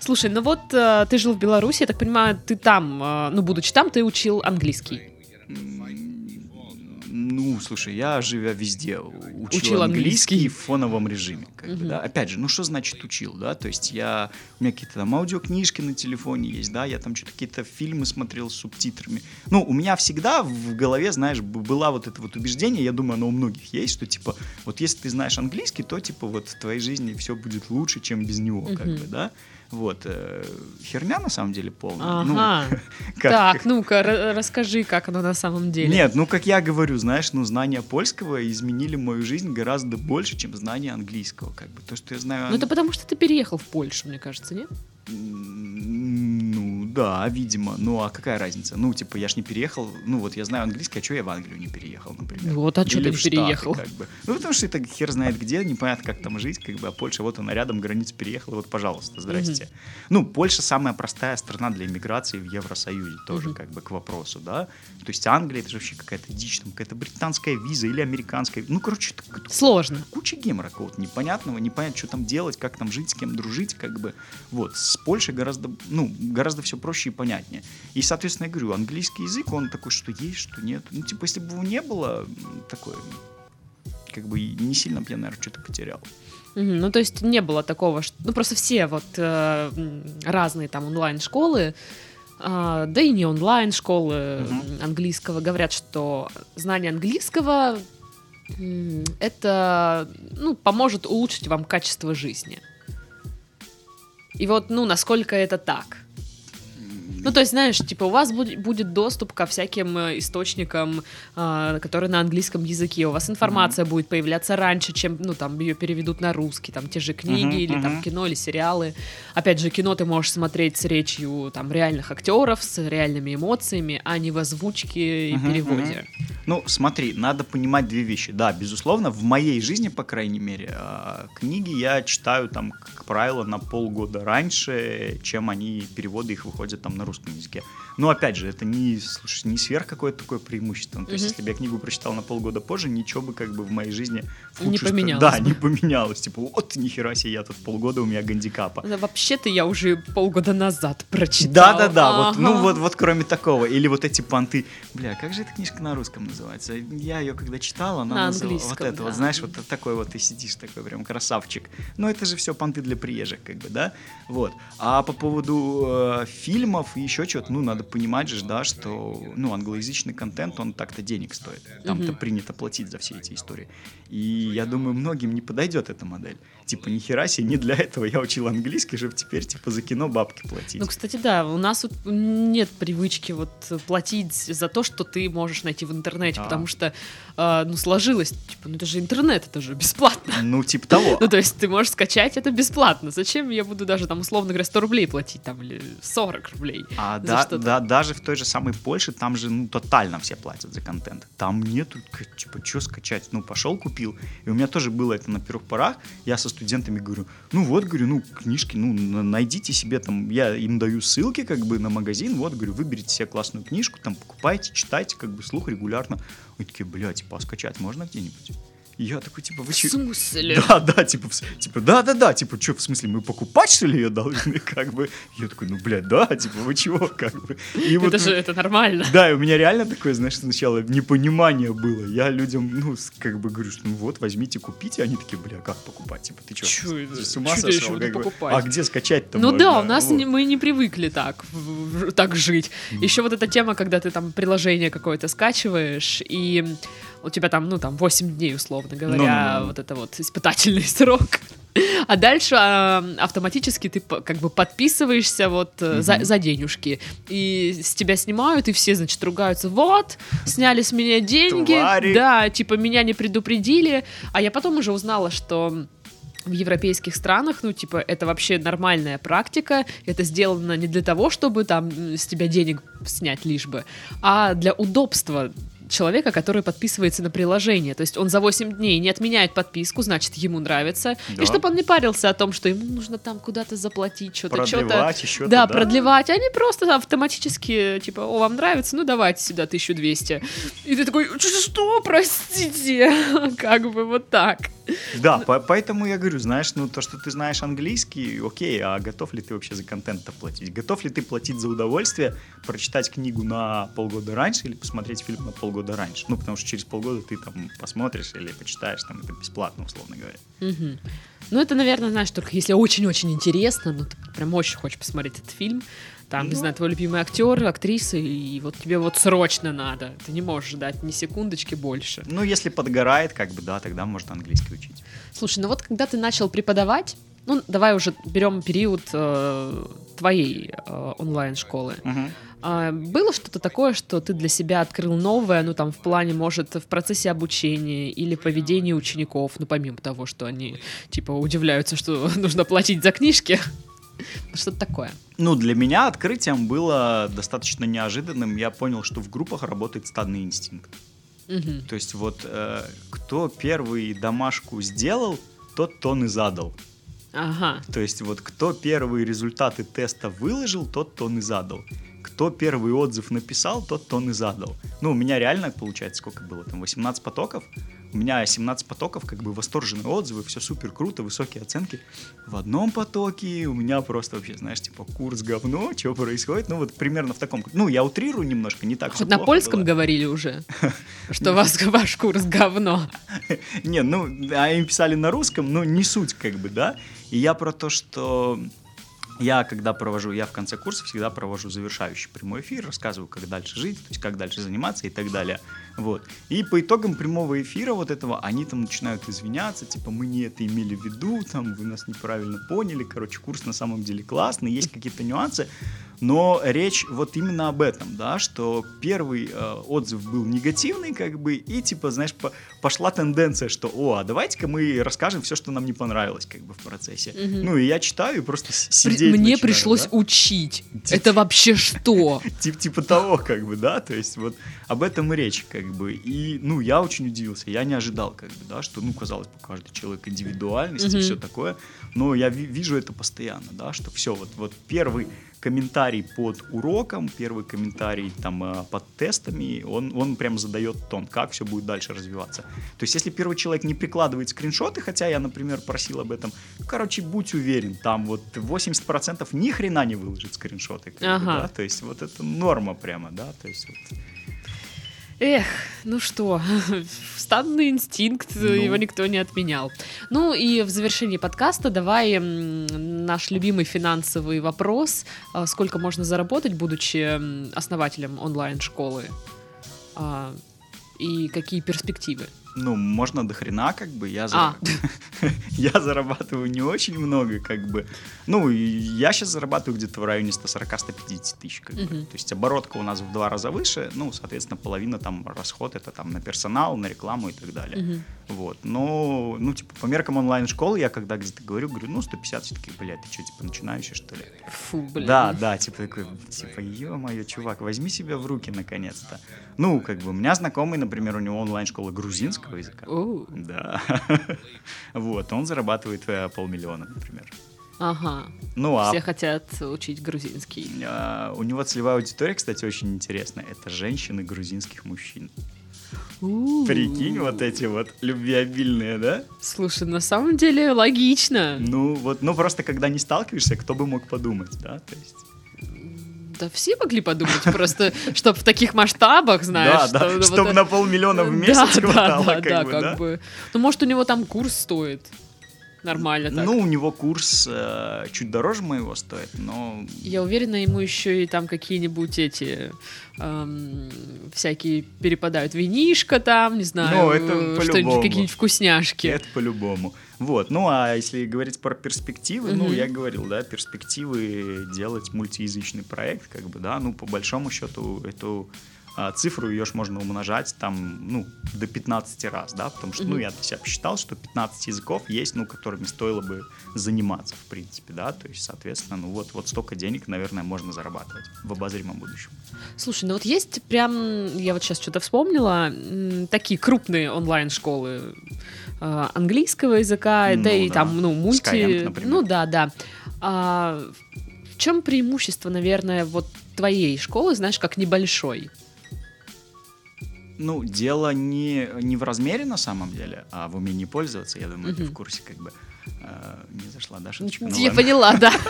Слушай, ну вот э, ты жил в Беларуси, я так понимаю, ты там, э, ну, будучи там, ты учил английский. Ну, слушай, я, живя везде, учил, Учил английский. английский в фоновом режиме. Как бы, Мгм. да? Опять же, ну что значит учил, да? То есть я, у меня какие-то там аудиокнижки на телефоне есть, да, я там что-то какие-то фильмы смотрел с субтитрами. Ну, у меня всегда в голове, знаешь, была вот это вот убеждение, я думаю, оно у многих есть, что типа, вот если ты знаешь английский, то типа вот в твоей жизни все будет лучше, чем без него, как Мгм. бы, да? Вот. э, херня на самом деле полная. Ну, Ага. как- Так, ну-ка, ра- расскажи, как оно на самом деле. нет, ну как я говорю, знаешь, ну знания польского изменили мою жизнь гораздо больше, чем знания английского, как бы. То, что я знаю... Ну это потому, что ты переехал в Польшу, мне кажется, нет? Ну, да, видимо. Ну, а какая разница? Ну, типа, я ж не переехал. Ну, вот я знаю английский, а что я в Англию не переехал, например? Вот, а Или ты в Штаты, переехал? как бы. Ну, потому что это хер знает где, непонятно, как там жить, как бы, а Польша, вот она рядом, граница переехала, вот, пожалуйста, здрасте. Ну, Польша самая простая страна для иммиграции в Евросоюзе, тоже, Мгм. как бы, к вопросу, да? То есть Англия, это же вообще какая-то дичь, там, какая-то британская виза или американская. Ну, короче, Сложно. куча гемора какого-то непонятного, непонятно, что там делать, как там жить, с кем дружить, как бы. Вот, с Польшей гораздо, ну, гораздо все проще и понятнее. И, соответственно, я говорю, английский язык, он такой, что есть, что нет. Ну, типа, если бы его не было, такое, как бы, не сильно бы я, наверное, что-то потерял. Ну, то есть не было такого, что... Ну, просто все вот э, разные там онлайн-школы, а, да и не онлайн-школы м, английского говорят, что знание английского это, ну, поможет улучшить вам качество жизни. И вот, ну, насколько это так? Ну, то есть, знаешь, типа, у вас будет, будет доступ ко всяким э, источникам, а, которые на английском языке. У вас информация будет появляться раньше, чем, ну, там, ее переведут на русский, там, те же книги Мгм, или там кино или сериалы. Опять же, кино ты можешь смотреть с речью, там, реальных актеров, с реальными эмоциями, а не в озвучке и переводе. Ну, смотри, надо понимать две вещи. Да, безусловно, в моей жизни, по крайней мере, а, книги я читаю там, как правило, на полгода раньше, чем они, переводы их выходят там на русский русском языке. Но опять же, это не, слушай, не сверх какое-то такое преимущество. Ну, то есть, Мгм. если бы я книгу прочитал на полгода позже, ничего бы как бы в моей жизни в Не поменялось Да, не поменялось. Типа, вот нихера себе, я тут полгода у меня гандикапа. Да, Вообще-то я уже полгода назад прочитал. Да, да, да. Вот, ну вот, вот кроме такого. Или вот эти понты. Бля, как же эта книжка на русском называется? Я ее когда читал, она На называла- Вот это вот, да. знаешь, вот такой вот ты сидишь такой прям красавчик. Но это же все понты для приезжих, как бы, да? Вот. А по поводу э, фильмов и еще чего-то, ну, надо понимать же, да, что, ну, англоязычный контент, он так-то денег стоит. Там-то Мгм. принято платить за все эти истории. И я думаю, многим не подойдет эта модель. Типа, нихера себе, не для этого я учил английский, чтобы теперь, типа, за кино бабки платить. Ну, кстати, да, у нас вот нет привычки вот платить за то, что ты можешь найти в интернете, Да. потому что, э, ну, сложилось, типа, ну, это же интернет, это же бесплатно. Ну, типа того. Ну, то есть ты можешь скачать это бесплатно. Зачем я буду даже там, условно говоря, 100 рублей платить там или 40 рублей? А да, что-то. Да, даже в той же самой Польше, там же, ну, тотально все платят за контент. Там нету, типа, что скачать? Ну, пошел, купил. И у меня тоже было это на первых порах. Я со студентами говорю, ну, вот, говорю, ну, книжки, ну, на- найдите себе там, я им даю ссылки, как бы, на магазин, вот, говорю, выберите себе классную книжку, там, покупайте, читайте, как бы, слух регулярно. Они такие, бля, типа, а скачать можно где-нибудь? Я такой, типа, вы В че? смысле? Да, да, типа, в типа, да, да, да, типа, что, в смысле, мы покупать, что ли, ее должны, как бы? Я такой, ну, блядь, да, типа, вы чего, как бы? И вот, Это же это нормально. да, и у меня реально такое, знаешь, сначала непонимание было. Я людям, ну, как бы говорю, что ну вот, возьмите, купите. Они такие, бля, как покупать? Типа, ты что, с ума Чё сошел? Как бы? А где скачать-то Ну можно? да, у нас Вот. не- мы не привыкли так, в- в- так жить. Еще вот эта тема, когда ты там приложение какое-то скачиваешь, и у тебя там, ну, там, 8 дней, условно говоря, Ну-ну-ну. вот это вот испытательный срок. А дальше а, автоматически ты как бы подписываешься вот э, за, за денежки. И с тебя снимают, и все, значит, ругаются. Вот, сняли с меня деньги. Твари. Да, типа, меня не предупредили. А я потом уже узнала, что в европейских странах, ну, типа, это вообще нормальная практика, это сделано не для того, чтобы там с тебя денег снять лишь бы, а для удобства человека, который подписывается на приложение. То есть он за 8 дней не отменяет подписку, значит, ему нравится. Да. И чтобы он не парился о том, что ему нужно там куда-то заплатить, что-то, что-то. Еще Да, продлевать. Они просто автоматически, типа, о, вам нравится? Ну, давайте сюда 1200. И ты такой, «Ч- что, простите? Как бы вот так. Да, по- поэтому я говорю, знаешь, ну то, что ты знаешь английский, окей, а готов ли ты вообще за контент платить? Готов ли ты платить за удовольствие, прочитать книгу на полгода раньше или посмотреть фильм на полгода раньше? Ну, потому что через полгода ты там посмотришь или почитаешь, там это бесплатно, условно говоря. Ну, это, наверное, знаешь, только если очень-очень интересно, ну, ты прям очень хочешь посмотреть этот фильм, там, не Ну. знаю, твой любимый актер, актриса, и вот тебе вот срочно надо. Ты не можешь ждать ни секундочки больше. Ну, если подгорает, как бы, да, тогда можно английский учить. Слушай, ну вот когда ты начал преподавать, ну, давай уже берем период э, твоей э, онлайн-школы. А было что-то такое, что ты для себя открыл новое, ну там в плане, может, в процессе обучения или поведения учеников, ну помимо того, что они типа удивляются, что нужно платить за книжки, что-то такое. Ну, для меня открытием было достаточно неожиданным. Я понял, что в группах работает стадный инстинкт. То есть вот э, кто первый домашку сделал, тот тон и задал. Ага. То есть вот кто первые результаты теста выложил, тот тон и задал. Кто первый отзыв написал, тот тон и задал. Ну, у меня реально, получается, сколько было там, 18 потоков. У меня 17 потоков, как бы восторженные отзывы, все супер круто, высокие оценки. В одном потоке у меня просто вообще, знаешь, типа курс говно, что происходит. Ну, вот примерно в таком... Ну, я утрирую немножко, не так Хоть на польском было. говорили уже, что вас ваш курс говно. Не, ну, а им писали на русском, но не суть, как бы, да. И я про то, что я, когда провожу, я в конце курса всегда провожу завершающий прямой эфир, рассказываю, как дальше жить, то есть как дальше заниматься и так далее. Вот. И по итогам прямого эфира вот этого, они там начинают извиняться, типа, мы не это имели в виду, там, вы нас неправильно поняли, короче, курс на самом деле классный, есть какие-то нюансы, но речь вот именно об этом, да, что первый э, отзыв был негативный, как бы, и типа, знаешь, по- пошла тенденция, что, о, а давайте-ка мы расскажем все, что нам не понравилось, как бы, в процессе. Мгм. Ну, и я читаю и просто с- При- сидеть Мне начинаю, пришлось да. учить. Это вообще что? Тип, типа того, как бы, да, то есть вот об этом и речь, как бы, и, ну, я очень удивился, я не ожидал, как бы, да, что, ну, казалось бы, каждый человек индивидуальность и Мгм. все такое, но я ви- вижу это постоянно, да, что все, вот, вот первый комментарий под уроком, первый комментарий там э, под тестами, он, он прям задает тон, как все будет дальше развиваться. То есть, если первый человек не прикладывает скриншоты, хотя я, например, просил об этом, короче, будь уверен, там вот 80% ни хрена не выложит скриншоты. Как ага. бы, да? То есть, вот это норма прямо, да, то есть вот Эх, ну что, стадный инстинкт, ну. его никто не отменял. Ну и в завершении подкаста давай наш любимый финансовый вопрос. А, сколько можно заработать, будучи основателем онлайн-школы? А, и какие перспективы? Ну, можно до хрена, как бы, я, зар... а. я зарабатываю не очень много, как бы, ну, я сейчас зарабатываю где-то в районе 140-150 тысяч, как бы. то есть оборотка у нас в два раза выше, ну, соответственно, половина там расход это там на персонал, на рекламу и так далее, вот, но, ну, типа, по меркам онлайн-школы я когда где-то говорю, говорю, ну, 150, все таки блядь, ты что, типа, начинающий, что ли? Фу, блядь. Да, да, типа, такой, типа, ё-моё, чувак, возьми себя в руки, наконец-то. Ну, как бы, у меня знакомый, например, у него онлайн-школа грузинского языка. Да. Вот, он зарабатывает э, полмиллиона, например. Ага. Ну, а... Все хотят учить грузинский. А, у него целевая аудитория, кстати, очень интересная. Это женщины грузинских мужчин. У-у-у. Прикинь, вот эти вот любвеобильные, да? Слушай, на самом деле логично. Ну, вот, ну просто когда не сталкиваешься, кто бы мог подумать, да? То есть да все могли подумать, просто, чтобы в таких масштабах, знаешь. Да, да, чтобы на полмиллиона в месяц хватало, да, да, как бы. Ну, может, у него там курс стоит нормально так. Ну, у него курс э, чуть дороже моего стоит, но... Я уверена, ему еще и там какие-нибудь эти эм, всякие перепадают винишко там, не знаю, ну, это что-нибудь, какие-нибудь вкусняшки. Это по-любому. Вот, ну а если говорить про перспективы, mm-hmm. ну я говорил, да, перспективы делать мультиязычный проект, как бы, да, ну по большому счету эту а, цифру ее ж можно умножать там, ну, до 15 раз, да, потому что, ну, я для себя посчитал, что 15 языков есть, ну, которыми стоило бы заниматься, в принципе, да, то есть, соответственно, ну, вот, вот столько денег, наверное, можно зарабатывать в обозримом будущем. Слушай, ну, вот есть прям, я вот сейчас что-то вспомнила, такие крупные онлайн-школы э, английского языка, ну, да и там, ну, мульти... Skyeng, ну, да, да. А, в чем преимущество, наверное, вот твоей школы, знаешь, как небольшой? Ну, дело не, не в размере на самом деле, а в умении пользоваться. Я думаю, угу. ты в курсе как бы э, не зашла, да, шуточка? Ну, я поняла, да.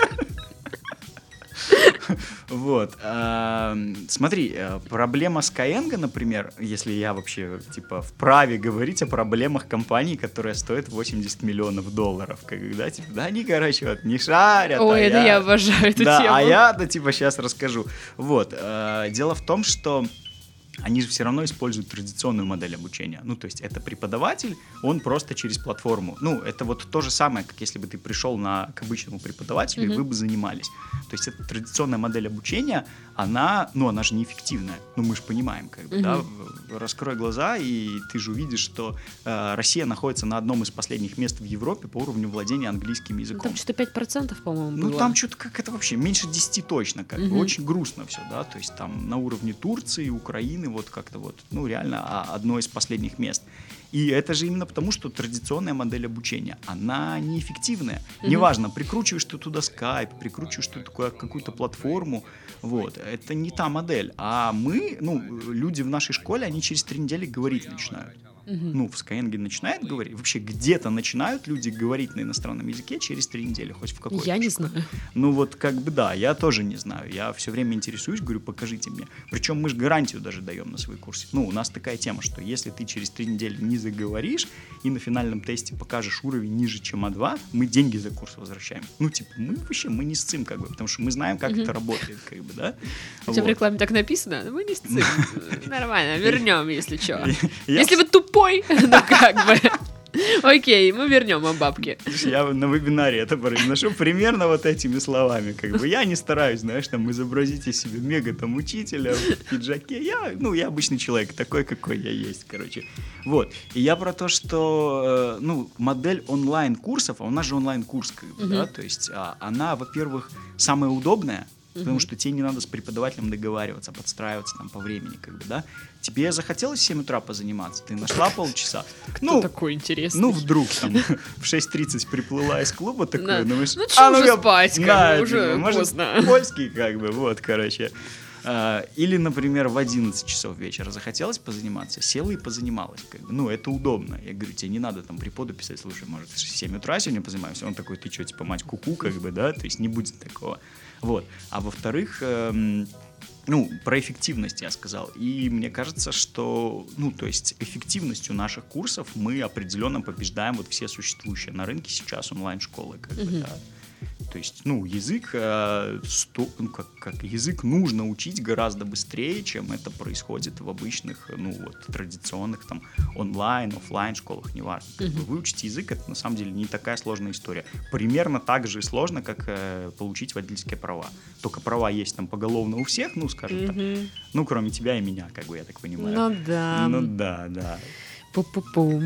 Вот. Смотри, э, проблема Skyeng, например, если я вообще, типа, вправе говорить о проблемах компании, которая стоит 80 миллионов долларов, когда, типа, да, они, короче, вот не шарят. Ой, а это я, я обожаю эту да, тему. а я, да, типа, сейчас расскажу. Вот. Э, дело в том, что они же все равно используют традиционную модель обучения. Ну, то есть это преподаватель, он просто через платформу. Ну, это вот то же самое, как если бы ты пришел на, к обычному преподавателю, mm-hmm. и вы бы занимались. То есть эта традиционная модель обучения, она, ну, она же неэффективная. Ну, мы же понимаем, как бы, mm-hmm. да, раскрой глаза, и ты же увидишь, что э, Россия находится на одном из последних мест в Европе по уровню владения английским языком. Там что-то 5%, по-моему, Ну, там что-то как это вообще, меньше 10 точно, как mm-hmm. бы, очень грустно все, да, то есть там на уровне Турции, Украины, вот как-то вот, ну, реально а, одно из последних мест. И это же именно потому, что традиционная модель обучения, она неэффективная. Mm-hmm. Неважно, прикручиваешь ты туда скайп, прикручиваешь ты такую, какую-то платформу, вот, это не та модель. А мы, ну, люди в нашей школе, они через три недели говорить начинают угу. ну, в Skyeng начинает говорить, вообще где-то начинают люди говорить на иностранном языке через три недели, хоть в какой Я не знаю. Ну, вот как бы да, я тоже не знаю. Я все время интересуюсь, говорю, покажите мне. Причем мы же гарантию даже даем на свои курсы. Ну, у нас такая тема, что если ты через три недели не заговоришь и на финальном тесте покажешь уровень ниже, чем А2, мы деньги за курс возвращаем. Ну, типа, мы вообще, мы не сцим, как бы, потому что мы знаем, как угу. это работает, как бы, да. У тебя в рекламе так написано, мы не сцим. Нормально, вернем, если что. Если вы туп тупой, ну как бы. Окей, мы вернем вам бабки. Я на вебинаре это произношу примерно вот этими словами. Как бы я не стараюсь, знаешь, там изобразить из себя мега там учителя в пиджаке. Я, ну, я обычный человек, такой, какой я есть, короче. Вот. И я про то, что, э, ну, модель онлайн-курсов, а у нас же онлайн-курс, как бы, да, то есть а, она, во-первых, самая удобная, потому Мгм. что тебе не надо с преподавателем договариваться, подстраиваться там по времени, как бы, да. Тебе захотелось в 7 утра позаниматься, ты нашла полчаса. Кто Ну, такой интересный? ну, вдруг там в 6.30 приплыла из клуба такой, думаешь, Ну, чё «А, уже я- спать, как бы, уже может, поздно». польский, как бы, вот, короче. А, Или, например, в 11 часов вечера захотелось позаниматься, села и позанималась. Как бы. Ну, это удобно. Я говорю, тебе не надо там преподу писать, слушай, может, в 7 утра сегодня позанимаемся? Он такой, ты что, типа, мать куку, как бы, да? То есть не будет такого. Вот. А во-вторых, эм, ну, про эффективность я сказал. И мне кажется, что, ну, то есть эффективностью наших курсов мы определенно побеждаем вот все существующие на рынке сейчас онлайн-школы. Как бы, Мгм. да. То есть, ну, язык, э, сто- ну, как, как язык нужно учить гораздо быстрее, чем это происходит в обычных, ну, вот, традиционных, там, онлайн, оффлайн школах, неважно. Как бы выучить язык, это на самом деле не такая сложная история. Примерно так же сложно, как э, получить водительские права. Только права есть там поголовно у всех, ну, скажем так. Ну, кроме тебя и меня, как бы, я так понимаю. Ну да. Ну да, да. Пу-пу-пу.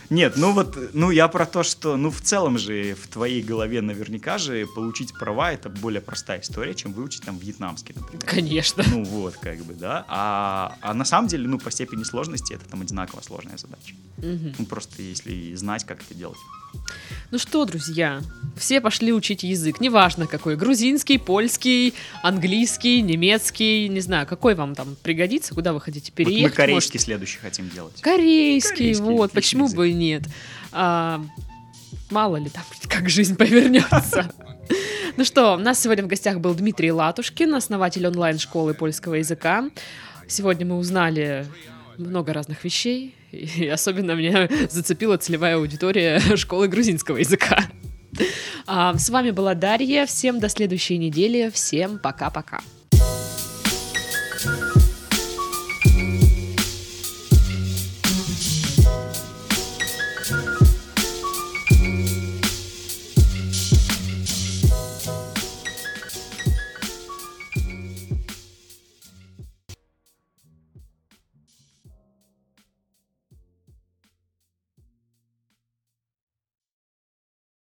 Нет, ну вот, ну я про то, что, ну в целом же в твоей голове наверняка же получить права это более простая история, чем выучить там вьетнамский, например. Конечно. Ну вот, как бы, да. А, а на самом деле, ну по степени сложности это там одинаково сложная задача. Мгм. Ну просто если знать, как это делать. Ну что, друзья, все пошли учить язык, неважно какой, грузинский, польский, английский, немецкий, не знаю, какой вам там пригодится, куда вы хотите Вот мы переехать. корейский следующий хотим делать. Корейский, Корейский, вот, почему язык. бы и нет. А, мало ли там, как жизнь повернется. Ну что, у нас сегодня в гостях был Дмитрий Латушкин, основатель онлайн-школы польского языка. Сегодня мы узнали много разных вещей, и особенно меня зацепила целевая аудитория школы грузинского языка. А, С вами была Дарья. Всем до следующей недели. Всем пока-пока.